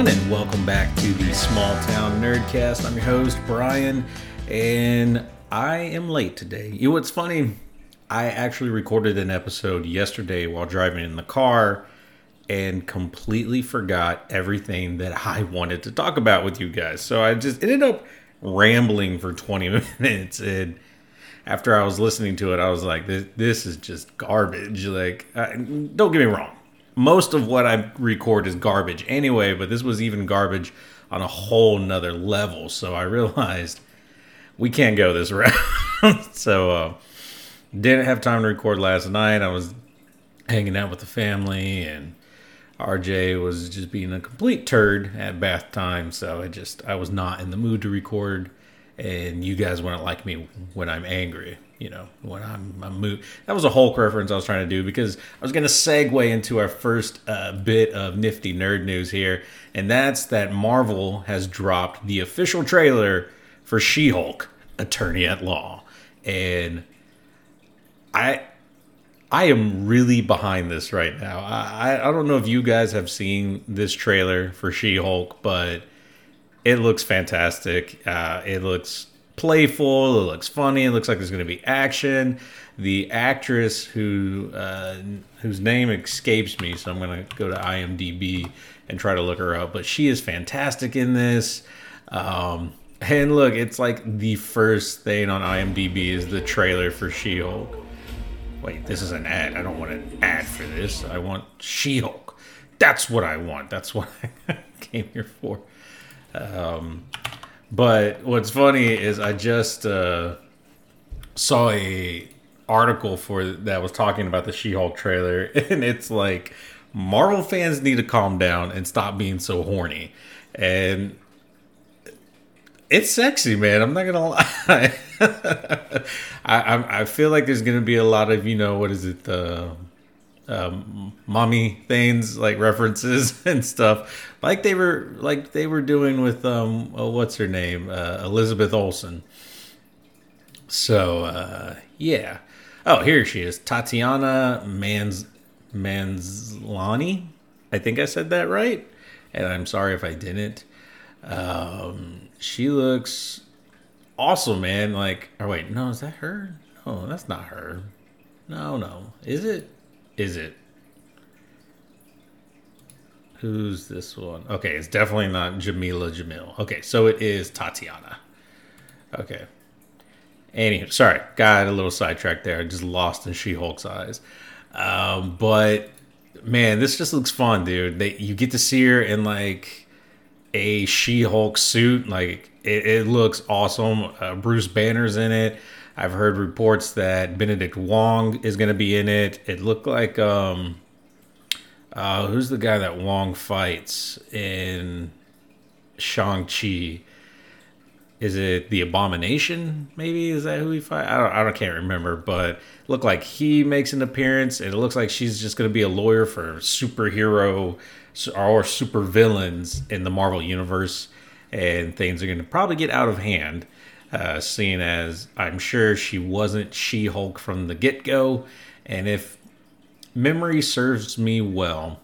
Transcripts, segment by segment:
Everyone, and welcome back to the Small Town Nerdcast. I'm your host Brian, and I am late today. You know what's funny? I actually recorded an episode yesterday while driving in the car, and completely forgot everything that I wanted to talk about with you guys. So I just ended up rambling for 20 minutes, and after I was listening to it, I was like, "This, this is just garbage." Like, I, don't get me wrong most of what I record is garbage anyway, but this was even garbage on a whole nother level. So I realized we can't go this route. so uh, didn't have time to record last night. I was hanging out with the family and RJ was just being a complete turd at bath time. So I just I was not in the mood to record and you guys wouldn't like me when I'm angry you know, when I'm, I'm. That was a Hulk reference I was trying to do because I was going to segue into our first uh, bit of nifty nerd news here, and that's that Marvel has dropped the official trailer for She-Hulk: Attorney at Law, and I. I am really behind this right now. I, I don't know if you guys have seen this trailer for She Hulk, but it looks fantastic. Uh, it looks playful. It looks funny. It looks like there's going to be action. The actress who uh, whose name escapes me, so I'm going to go to IMDb and try to look her up. But she is fantastic in this. Um, and look, it's like the first thing on IMDb is the trailer for She-Hulk. Wait, this is an ad. I don't want an ad for this. I want She-Hulk. That's what I want. That's what I came here for. Um, but what's funny is I just uh, saw a article for that was talking about the She-Hulk trailer, and it's like Marvel fans need to calm down and stop being so horny. And it's sexy, man. I'm not gonna lie. I, I feel like there's gonna be a lot of you know what is it the um, mommy things like references and stuff like they were like they were doing with um oh, what's her name uh, Elizabeth Olsen. So uh, yeah. Oh, here she is, Tatiana Mans Maslany. I think I said that right, and I'm sorry if I didn't. Um, she looks awesome, man. Like, oh wait, no, is that her? No, that's not her. No, no, is it? Is it? Who's this one? Okay, it's definitely not Jameela Jamil. Okay, so it is Tatiana. Okay. Anywho, sorry, got a little sidetracked there. Just lost in She Hulk's eyes. Um, but man, this just looks fun, dude. They you get to see her in like a She Hulk suit. Like it, it looks awesome. Uh, Bruce Banner's in it. I've heard reports that Benedict Wong is going to be in it. It looked like um, uh, who's the guy that Wong fights in Shang Chi? Is it the Abomination? Maybe is that who he fight? I don't. I don't can't remember. But look like he makes an appearance. And it looks like she's just going to be a lawyer for superhero or super villains in the Marvel universe, and things are going to probably get out of hand. Uh, seeing as I'm sure she wasn't She Hulk from the get go. And if memory serves me well,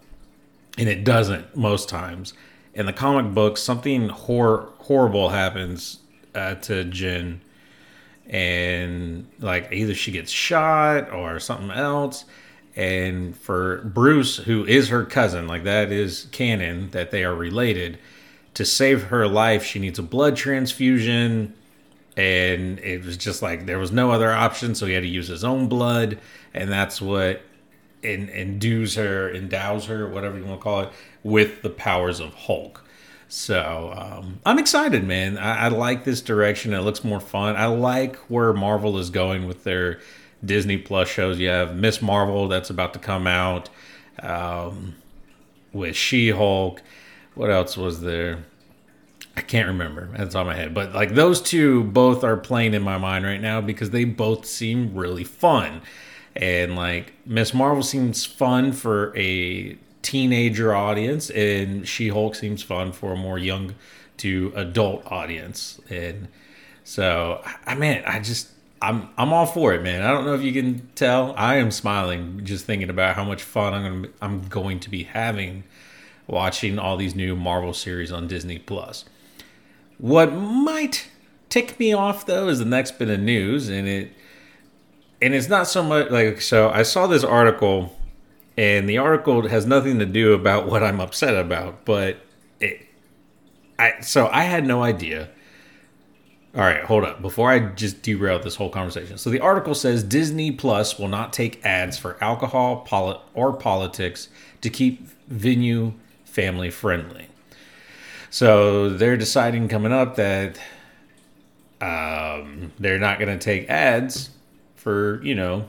and it doesn't most times, in the comic books, something hor- horrible happens uh, to Jen. And like either she gets shot or something else. And for Bruce, who is her cousin, like that is canon that they are related, to save her life, she needs a blood transfusion and it was just like there was no other option, so he had to use his own blood, and that's what in, endues her, endows her, whatever you want to call it, with the powers of Hulk. So um, I'm excited, man. I, I, like this direction. It looks more fun. I like where Marvel is going with their Disney Plus shows. You have Miss Marvel that's about to come out um, with She Hulk. What else was there? I can't remember. That's on my head. But like those two both are playing in my mind right now because they both seem really fun. And like Miss Marvel seems fun for a teenager audience and She-Hulk seems fun for a more young to adult audience. And so I mean, I just I'm I'm all for it, man. I don't know if you can tell. I am smiling just thinking about how much fun I'm gonna I'm going to be having watching all these new Marvel series on Disney Plus. What might tick me off though is the next bit of news, and it and it's not so much like so. I saw this article, and the article has nothing to do about what I'm upset about, but it. I so I had no idea. All right, hold up. Before I just derail this whole conversation. So the article says Disney Plus will not take ads for alcohol, polit- or politics to keep venue family friendly. So they're deciding coming up that um, they're not going to take ads for, you know,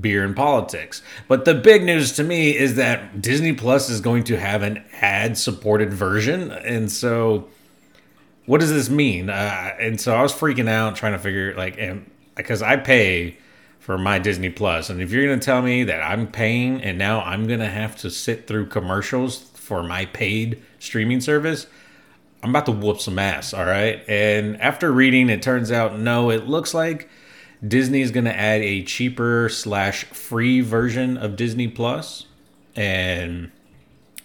beer and politics. But the big news to me is that Disney Plus is going to have an ad supported version. And so what does this mean? Uh, and so I was freaking out trying to figure like, because I pay for my Disney Plus, and if you're going to tell me that I'm paying and now I'm going to have to sit through commercials for my paid streaming service, I'm about to whoop some ass, all right? And after reading, it turns out no, it looks like Disney is going to add a cheaper slash free version of Disney Plus, and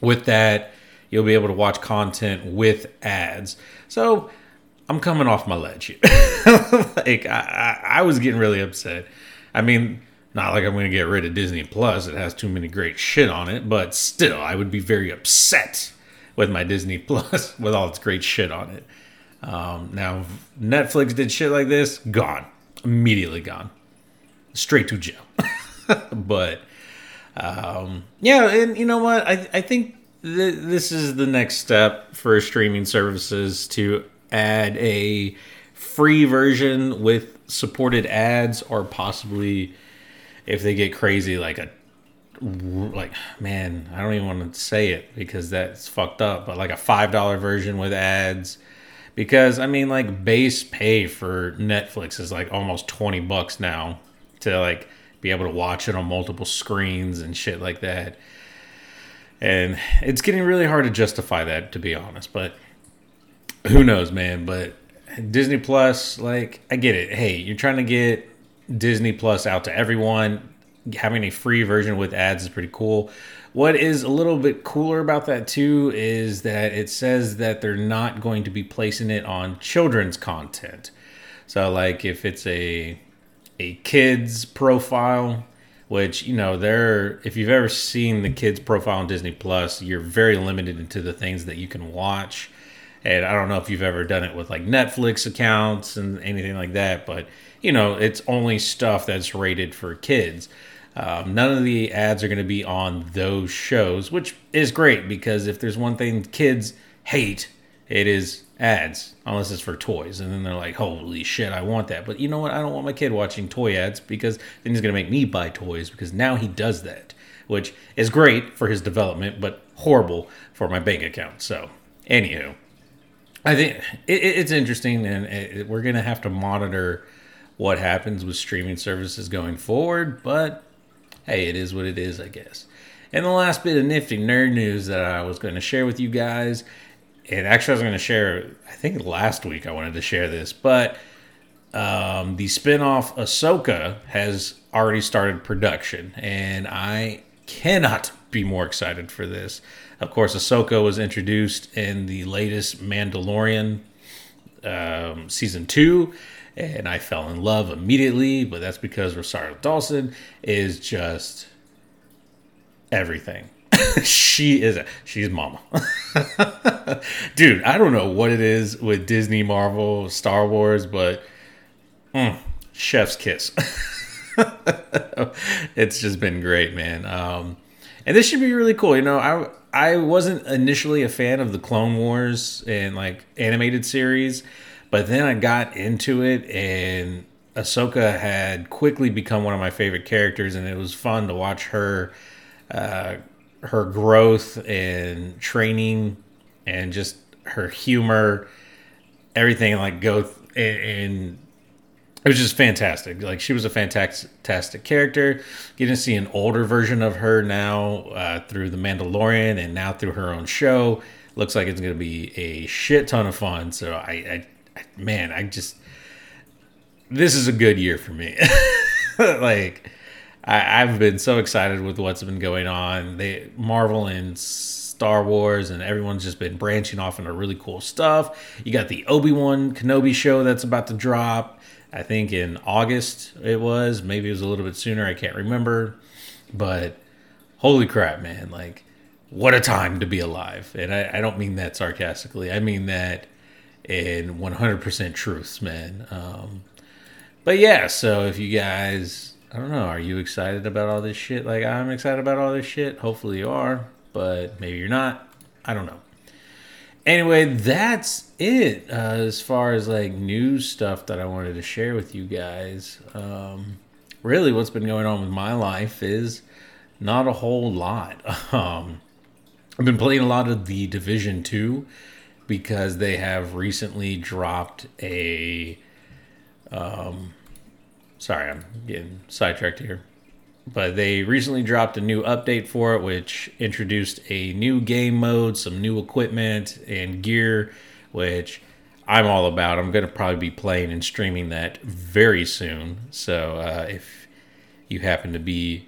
with that, you'll be able to watch content with ads. So I'm coming off my ledge like I, I, I was getting really upset. I mean, not like I'm going to get rid of Disney Plus. It has too many great shit on it, but still, I would be very upset with my Disney Plus with all its great shit on it. Um, now, Netflix did shit like this, gone, immediately gone, straight to jail. but um, yeah, and you know what? I I think th- this is the next step for streaming services to add a free version with supported ads, or possibly if they get crazy, like a like man i don't even want to say it because that's fucked up but like a five dollar version with ads. Because i mean like base pay for netflix is like almost 20 bucks now to like be able to watch it on multiple screens and shit like that. And it's getting really hard to justify that to be honest but who knows man? But disney plus like i get it. Hey you're trying to get disney plus out to everyone having a free version with ads is pretty cool. What is a little bit cooler about that too is that it says that they're not going to be placing it on children's content. So like if it's a a kids profile, which you know they're if you've ever seen the kids profile on Disney Plus, you're very limited into the things that you can watch. And I don't know if you've ever done it with like Netflix accounts and anything like that, but you know, it's only stuff that's rated for kids. Um, none of the ads are going to be on those shows, which is great because if there's one thing kids hate, it is ads, unless it's for toys. And then they're like, holy shit, I want that. But you know what? I don't want my kid watching toy ads because then he's going to make me buy toys because now he does that, which is great for his development, but horrible for my bank account. So, anywho, I think it, it's interesting and we're going to have to monitor what happens with streaming services going forward, but hey, it is what it is, I guess. And the last bit of nifty nerd news that I was going to share with you guys, and actually I was going to share, I think last week I wanted to share this, but um, the spinoff Ahsoka has already started production, and I cannot be more excited for this. Of course, Ahsoka was introduced in the latest Mandalorian um, season two, and I fell in love immediately. But that's because Rosario Dawson is just everything. she is a, she's mama. Dude, I don't know what it is with Disney, Marvel, Star Wars, but mm, chef's kiss. it's just been great, man. Um, and this should be really cool. You know, I I wasn't initially a fan of the Clone Wars and like animated series but then I got into it, and Ahsoka had quickly become one of my favorite characters, and it was fun to watch her, uh, her growth and training, and just her humor, everything like go th- and, and it was just fantastic. Like she was a fantastic character. Getting to see an older version of her now uh, through the Mandalorian and now through her own show looks like it's going to be a shit ton of fun. So I, I man, I just this is a good year for me. like I, have been so excited with what's been going on. They Marvel and Star Wars, and everyone's just been branching off into really cool stuff. You got the Obi Wan Kenobi show that's about to drop. I think in August it was. Maybe it was a little bit sooner. I can't remember. But holy crap, man! Like, what a time to be alive. And I, I don't mean that sarcastically. I mean that in 100% truths, man. Um, but yeah, so if you guys, I don't know, are you excited about all this shit? Like I'm excited about all this shit. Hopefully you are, but maybe you're not. I don't know. Anyway, that's it uh, as far as like news stuff that I wanted to share with you guys. Um, really, what's been going on with my life is not a whole lot. Um, I've been playing a lot of the Division 2 because they have recently dropped a um sorry, I'm getting sidetracked here. But they recently dropped a new update for it which introduced a new game mode, some new equipment and gear which I'm all about. I'm going to probably be playing and streaming that very soon. So uh, if you happen to be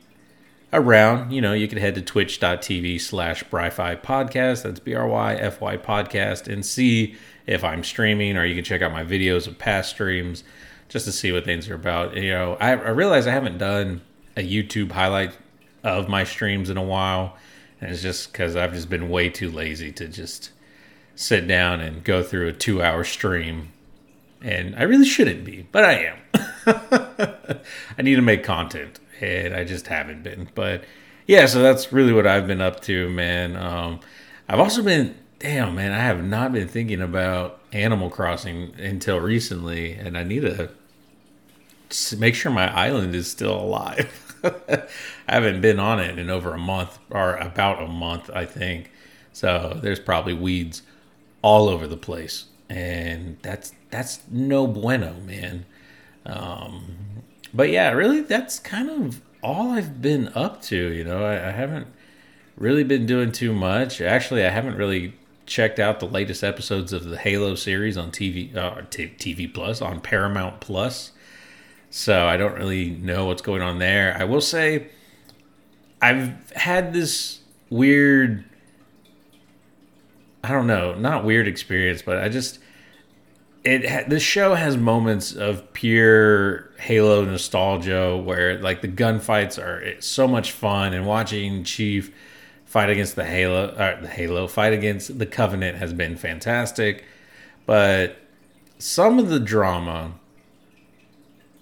around, you know, you can head to twitch.tv slash Bryfy podcast. That's B R Y F Y podcast and see if I'm streaming or you can check out my videos of past streams just to see what things are about. You know, I, I realize I haven't done a YouTube highlight of my streams in a while. And it's just because I've just been way too lazy to just sit down and go through a two hour stream. And I really shouldn't be, but I am. I need to make content and I just haven't been. But yeah, so that's really what I've been up to, man. Um, I've also been, damn, man, I have not been thinking about Animal Crossing until recently, and I need to make sure my island is still alive. I haven't been on it in over a month, or about a month, I think. So there's probably weeds all over the place, and that's that's no bueno, man. Um, but yeah, really, that's kind of all I've been up to. You know, I, I haven't really been doing too much. Actually, I haven't really checked out the latest episodes of the Halo series on TV, uh, t- TV Plus on Paramount Plus. So I don't really know what's going on there. I will say, I've had this weird. I don't know, not weird experience, but I just it this show has moments of pure Halo nostalgia where like the gunfights are so much fun and watching Chief fight against the Halo uh, the Halo fight against the Covenant has been fantastic. But some of the drama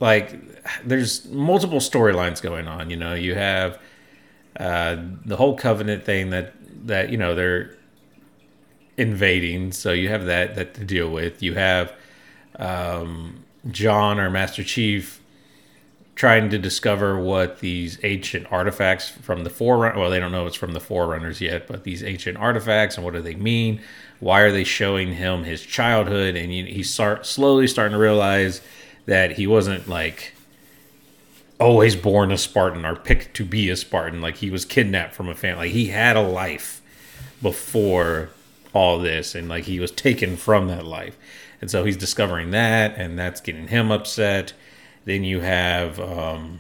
like there's multiple storylines going on you know? You have uh, the whole Covenant thing that that you know they're invading. So you have that that to deal with. You have um, John or Master Chief trying to discover what these ancient artifacts from the forerunner well they don't know it's from the forerunners yet but these ancient artifacts and what do they mean why are they showing him his childhood and he's start slowly starting to realize that he wasn't like always born a spartan or picked to be a spartan like he was kidnapped from a family like he had a life before all this and like he was taken from that life. And so he's discovering that and that's getting him upset. Then you have um,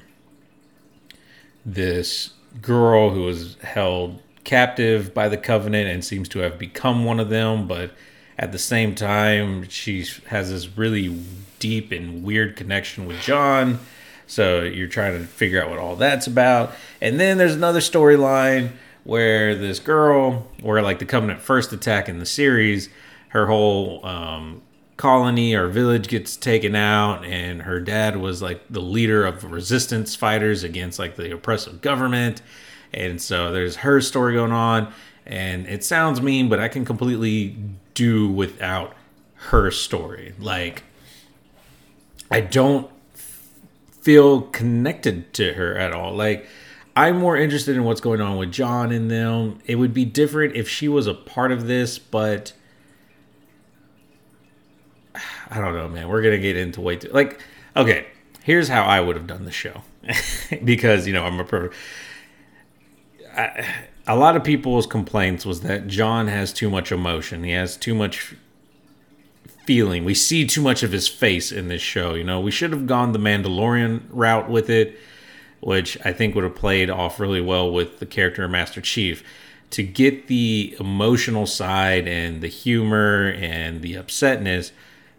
this girl who was held captive by the covenant and seems to have become one of them but at the same time she has this really deep and weird connection with john. So you're trying to figure out what all that's about. And then there's another storyline where this girl, where like the Covenant first attack in the series, her whole um, colony or village gets taken out, and her dad was like the leader of resistance fighters against like the oppressive government. And so there's her story going on, and it sounds mean, but I can completely do without her story. Like, I don't feel connected to her at all. Like, I'm more interested in what's going on with John and them. It would be different if she was a part of this, but I don't know, man. We're gonna get into way too like. Okay, here's how I would have done the show, because you know I'm a. I, a lot of people's complaints was that John has too much emotion. He has too much feeling. We see too much of his face in this show. You know, we should have gone the Mandalorian route with it which I think would have played off really well with the character of Master Chief. to get the emotional side and the humor and the upsetness,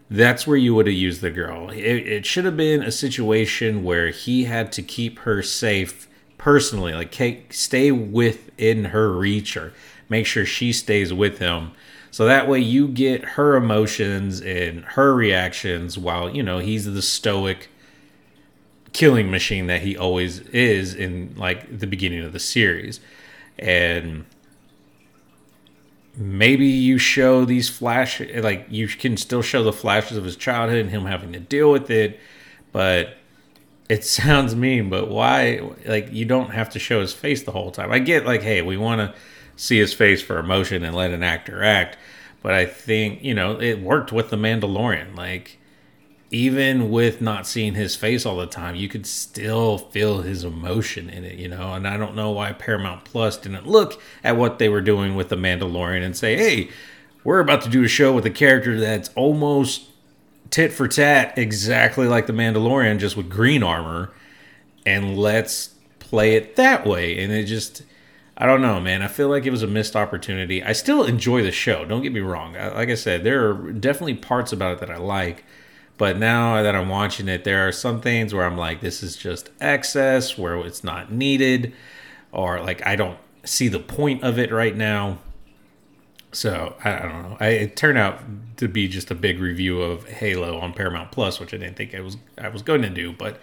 that's where you would have used the girl. It, it should have been a situation where he had to keep her safe personally, like stay within her reach or make sure she stays with him. So that way you get her emotions and her reactions while, you know, he's the stoic killing machine that he always is in like the beginning of the series. And maybe you show these flash like you can still show the flashes of his childhood and him having to deal with it but it sounds mean but why like you don't have to show his face the whole time i get like hey we want to see his face for emotion and let an actor act but i think you know it worked with the mandalorian like even with not seeing his face all the time, you could still feel his emotion in it, you know. And I don't know why Paramount Plus didn't look at what they were doing with The Mandalorian and say, hey, we're about to do a show with a character that's almost tit for tat exactly like The Mandalorian, just with green armor, and let's play it that way. And it just. I don't know, man. I feel like it was a missed opportunity. I still enjoy the show. Don't get me wrong. Like I said, there are definitely parts about it that I like but now that I'm watching it, there are some things where I'm like, this is just excess, where it's not needed, or like I don't see the point of it right now. So I, don't know. I, it turned out to be just a big review of Halo on Paramount Plus, which I didn't think I was I was going to do, but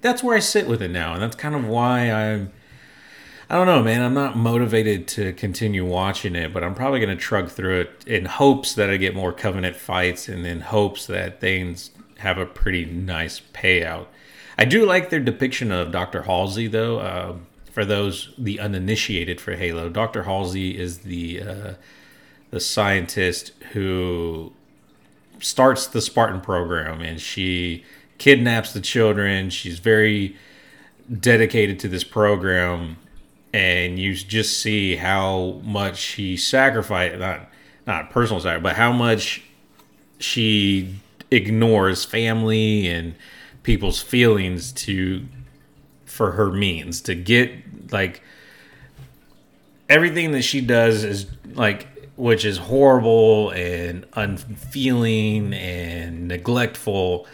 that's where I sit with it now, and that's kind of why I'm I don't know, man. I'm not motivated to continue watching it, but I'm probably going to trug through it in hopes that I get more Covenant fights and in hopes that things have a pretty nice payout. I do like their depiction of Dr. Halsey, though. Uh, for those the uninitiated for Halo, Dr. Halsey is the uh, the scientist who starts the Spartan program, and she kidnaps the children. She's very dedicated to this program and you just see how much she sacrificed not not personal side but how much she ignores family and people's feelings to for her means to get like everything that she does is like which is horrible and unfeeling and neglectful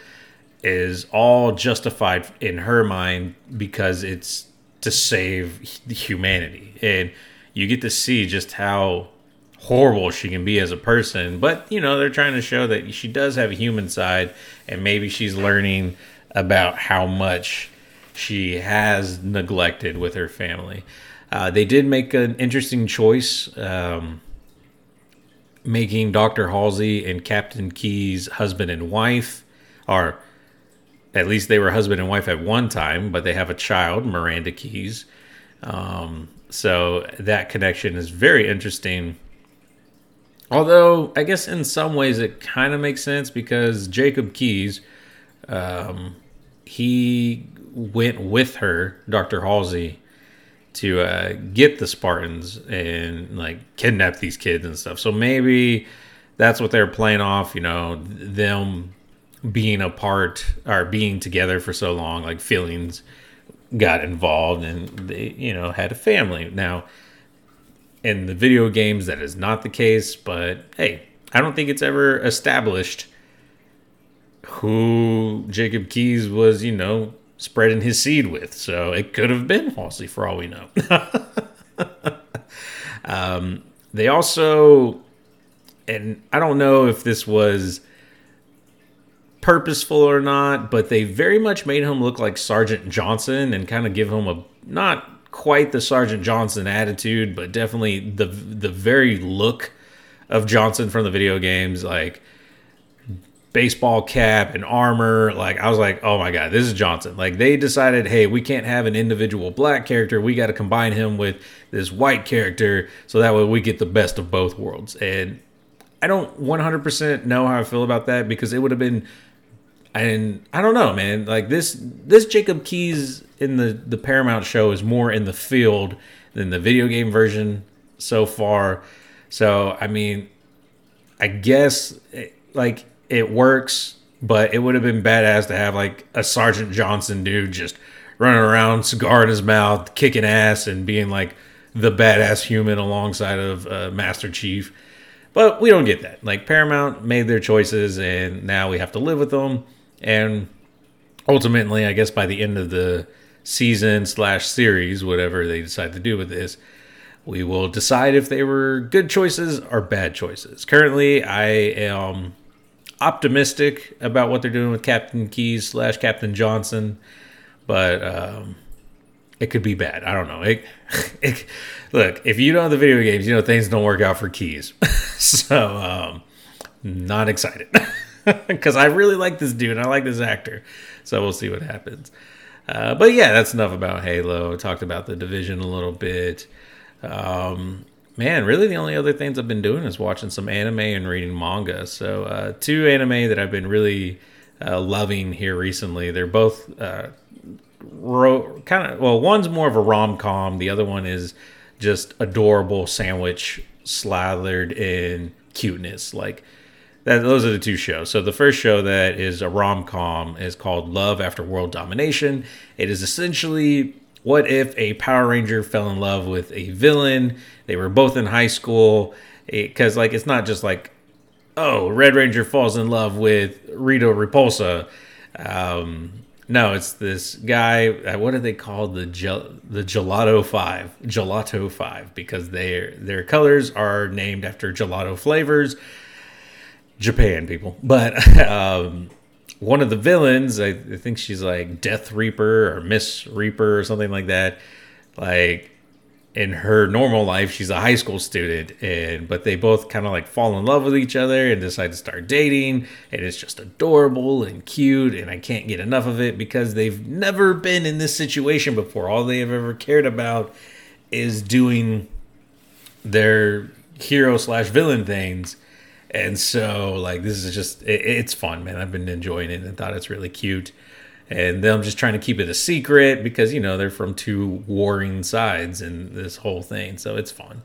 is all justified in her mind because it's to save humanity. And you get to see just how horrible she can be as a person. But, you know, they're trying to show that she does have a human side and maybe she's learning about how much she has neglected with her family. Uh, they did make an interesting choice, um, making Dr. Halsey and Captain Keyes husband and wife, or at least they were husband and wife at one time, but they have a child, Miranda Keyes. Um, so that connection is very interesting. Although, I guess in some ways it kind of makes sense because Jacob Keyes, um, he went with her, Dr. Halsey, to uh, get the Spartans and like kidnap these kids and stuff. So maybe that's what they're playing off, you know, them being apart or being together for so long, like feelings got involved and they, you know, had a family. Now, in the video games, that is not the case, but hey, I don't think it's ever established who Jacob Keyes was, you know, spreading his seed with. So it could have been Halsey for all we know. um, they also, and I don't know if this was purposeful or not, but they very much made him look like Sergeant Johnson and kind of give him a not quite the Sergeant Johnson attitude, but definitely the the very look of Johnson from the video games, like baseball cap and armor. Like I was like, oh my god, this is Johnson. Like they decided, hey, we can't have an individual black character. We got to combine him with this white character, so that way we get the best of both worlds. And I don't 100% know how I feel about that because it would have been and I don't know, man. Like this, this Jacob Keyes in the the Paramount show is more in the field than the video game version so far. So I mean, I guess it, like it works, but it would have been badass to have like a Sergeant Johnson dude just running around, cigar in his mouth, kicking ass, and being like the badass human alongside of uh, Master Chief. But we don't get that. Like Paramount made their choices, and now we have to live with them. And ultimately, I guess by the end of the season slash series, whatever they decide to do with this, we will decide if they were good choices or bad choices. Currently, I am optimistic about what they're doing with Captain Keyes slash Captain Johnson, but um, it could be bad. I don't know. It, it, look, if you know the video games, you know things don't work out for Keyes. so, um, not excited because I really like this dude. I like this actor. So we'll see what happens. Uh, but yeah, that's enough about Halo. Talked about the division a little bit. Um, man, really the only other things I've been doing is watching some anime and reading manga. So uh, two anime that I've been really uh, loving here recently. They're both uh, ro- kind of well, one's more of a rom com. The other one is just adorable sandwich slathered in cuteness. Like that, those are the two shows. So the first show that is a rom com is called Love After World Domination. It is essentially what if a Power Ranger fell in love with a villain? They were both in high school. Because, like, it's not just like, oh, Red Ranger falls in love with Rita Repulsa. Um, no, it's this guy. Uh, what are they called? The gel, the Gelato Five, Gelato Five, because their their colors are named after gelato flavors. Japan people, but um, one of the villains, I, I think she's like Death Reaper or Miss Reaper or something like that. Like in her normal life she's a high school student and but they both kind of like fall in love with each other and decide to start dating and it's just adorable and cute and i can't get enough of it because they've never been in this situation before. All they have ever cared about is doing their hero slash villain things and so like this is just it, it's fun man. I've been enjoying it and thought it's really cute. And I'm just trying to keep it a secret because you know they're from two warring sides in this whole thing. So it's fun.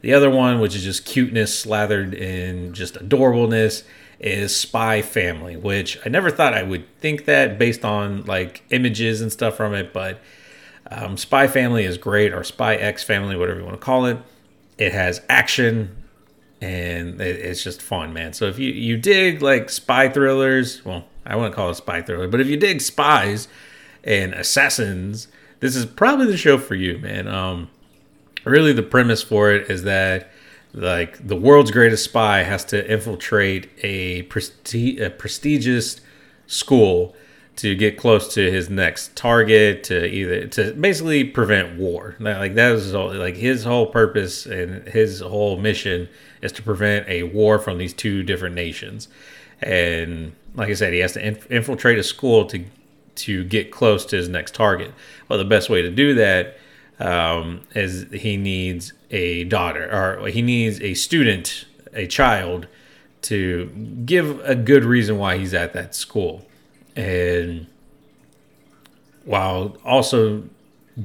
The other one which is just cuteness slathered in just adorableness is spy family which i never thought i would think that based on like images and stuff from it but um, spy family is great or spy x family whatever you want to call it. It has action and it, it's just fun man so if you you dig like spy thrillers well I wouldn't call it a spy thriller, but if you dig spies and assassins, this is probably the show for you, man. Um, really, the premise for it is that like the world's greatest spy has to infiltrate a, presti- a prestigious school to get close to his next target to either to basically prevent war like that is all, like his whole purpose and his whole mission is to prevent a war from these two different nations and like I said, he has to inf- infiltrate a school to to get close to his next target. Well, the best way to do that um, is he needs a daughter, or he needs a student, a child, to give a good reason why he's at that school, and while also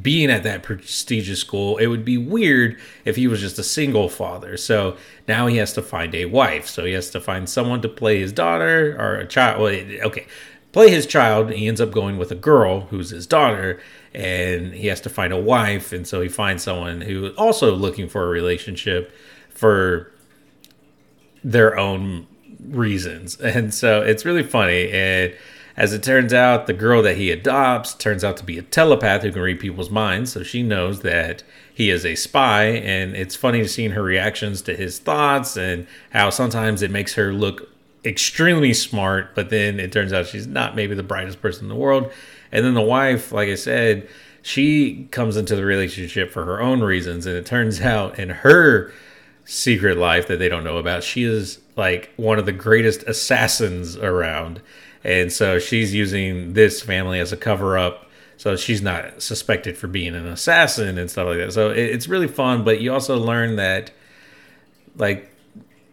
being at that prestigious school, it would be weird if he was just a single father. So now he has to find a wife. So he has to find someone to play his daughter or a child. Well, okay, play his child. He ends up going with a girl who's his daughter, and he has to find a wife. And so he finds someone who is also looking for a relationship for their own reasons. And so it's really funny. And as it turns out, the girl that he adopts turns out to be a telepath who can read people's minds, so she knows that he is a spy. And it's funny to see her reactions to his thoughts and how sometimes it makes her look extremely smart, but then it turns out she's not maybe the brightest person in the world. And then the wife, like I said, she comes into the relationship for her own reasons, and it turns out in her secret life that they don't know about, she is like one of the greatest assassins around. And so she's using this family as a cover up so she's not suspected for being an assassin and stuff like that. So it's really fun but you also learn that like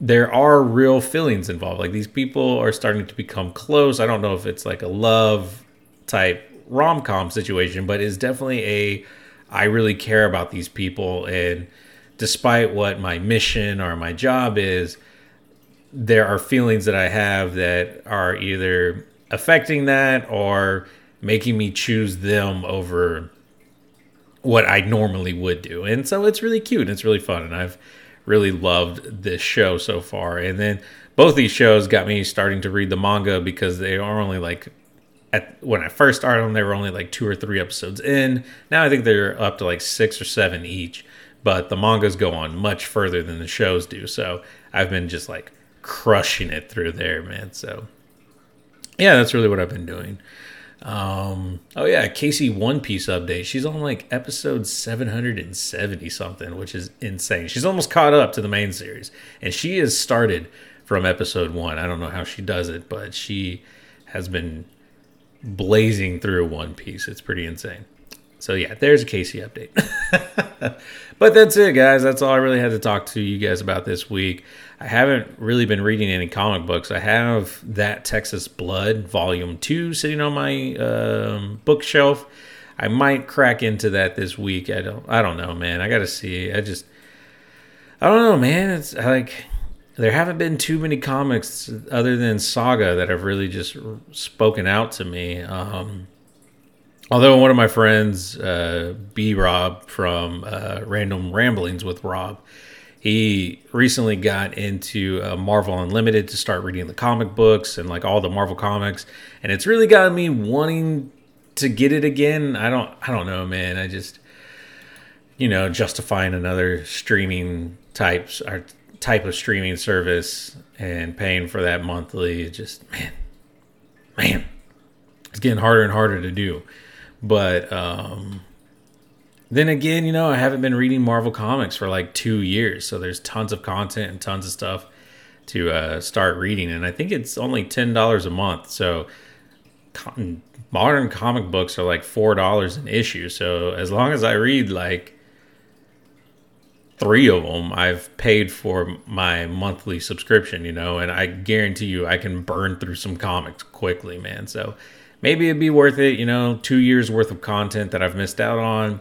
there are real feelings involved. Like these people are starting to become close. I don't know if it's like a love type rom-com situation but it's definitely a i really care about these people and despite what my mission or my job is there are feelings that I have that are either affecting that or making me choose them over what I normally would do. And so it's really cute. And it's really fun. And I've really loved this show so far. And then both these shows got me starting to read the manga because they are only like at when I first started them, they were only like two or three episodes in. Now I think they're up to like six or seven each. But the mangas go on much further than the shows do. So I've been just like crushing it through there, man. So yeah, that's really what I've been doing. Um, oh yeah, Casey One Piece update. She's on like episode 770 something, which is insane. She's almost caught up to the main series, and she has started from episode one. I don't know how she does it, but she has been blazing through One Piece. It's pretty insane. So yeah, there's a Casey update. but that's it, guys. That's all I really had to talk to you guys about this week. I haven't really been reading any comic books. I have that Texas Blood Volume Two sitting on my um, bookshelf. I might crack into that this week. I don't. I don't know, man. I got to see. I just. I don't know, man. It's like there haven't been too many comics other than Saga that have really just spoken out to me. Um, although one of my friends, uh, B Rob from uh, Random Ramblings with Rob, he recently got into uh, Marvel Unlimited to start reading the comic books and like all the Marvel comics, and it's really got me wanting to get it again. I don't, I don't know, man. I just, you know, justifying another streaming types or type of streaming service and paying for that monthly, just man, man, it's getting harder and harder to do. But um, then again, you know, I haven't been reading Marvel comics for like two years, so there's tons of content and tons of stuff to uh, start reading, and I think it's only ten dollars a month. So con- modern comic books are like four dollars an issue. So as long as I read like three of them, I've paid for my monthly subscription, you know, and I guarantee you I can burn through some comics quickly, man. So maybe it'd be worth it. You know, two years worth of content that I've missed out on.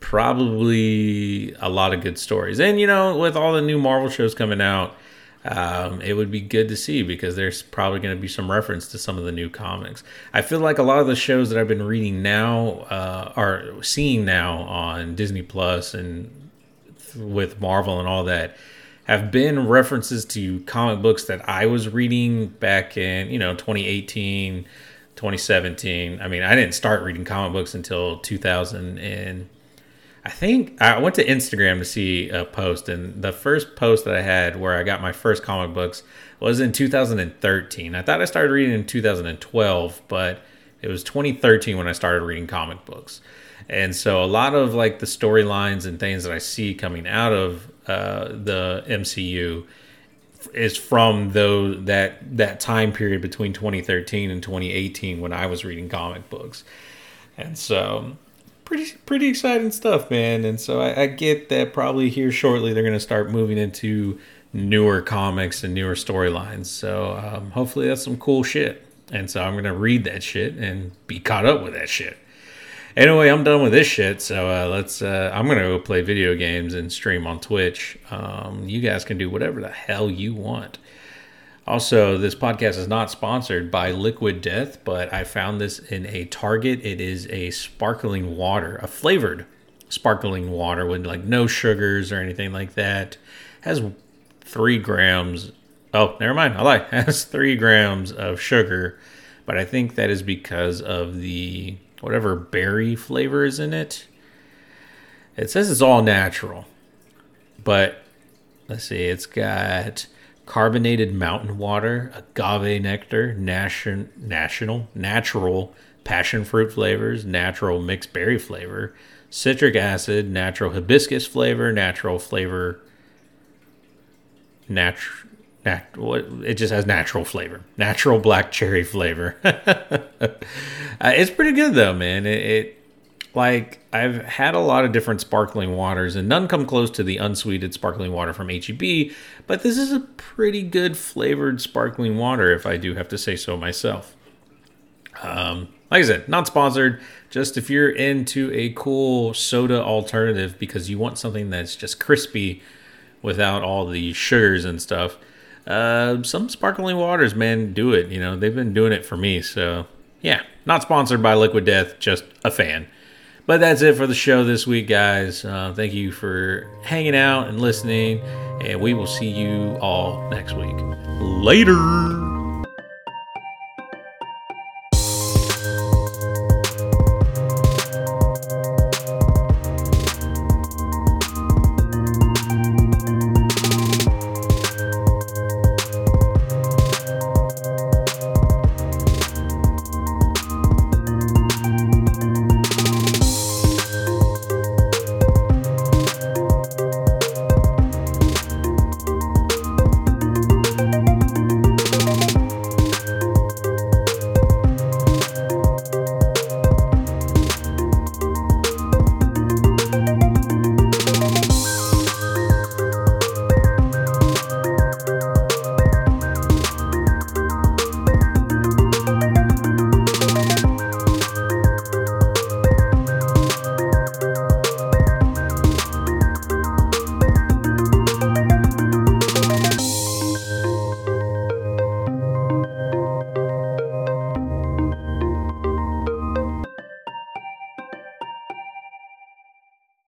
Probably a lot of good stories. And, you know, with all the new Marvel shows coming out, um, it would be good to see because there's probably going to be some reference to some of the new comics. I feel like a lot of the shows that I've been reading now uh, are seeing now on Disney Plus and with Marvel and all that have been references to comic books that I was reading back in, you know, 2018 2017. I mean, I didn't start reading comic books until 2000 and I think I went to Instagram to see a post and the first post that I had where I got my first comic books was in 2013. I thought I started reading in 2012, but it was 2013 when I started reading comic books. And so a lot of like the storylines and things that I see coming out of uh, the MCU is from though that that time period between 2013 and 2018 when I was reading comic books, and so pretty pretty exciting stuff, man. And so I, I get that probably here shortly they're going to start moving into newer comics and newer storylines. So um, hopefully that's some cool shit. And so I'm going to read that shit and be caught up with that shit. Anyway, I'm done with this shit. So uh, let's. Uh, I'm gonna go play video games and stream on Twitch. Um, you guys can do whatever the hell you want. Also, this podcast is not sponsored by Liquid Death, but I found this in a Target. It is a sparkling water, a flavored sparkling water with like no sugars or anything like that. Has three grams. Oh, never mind. I lied. Has three grams of sugar, but I think that is because of the whatever berry flavor is in it. It says it's all natural, but let's see, it's got carbonated mountain water, agave nectar, nation, national, natural passion fruit flavors, natural mixed berry flavor, citric acid, natural hibiscus flavor, natural flavor, natural nat- it just has natural flavor, natural black cherry flavor. uh, it's pretty good though, man. It, it, like I've had a lot of different sparkling waters, and none come close to the unsweetened sparkling water from HEB. But this is a pretty good flavored sparkling water, if I do have to say so myself. Um, like I said, not sponsored. Just if you're into a cool soda alternative because you want something that's just crispy without all the sugars and stuff uh, some sparkling waters, man, do it. You know, they've been doing it for me. So, yeah, not sponsored by Liquid Death, just a fan. But that's it for the show this week, guys. Uh, thank you for hanging out and listening, and we will see you all next week. Later.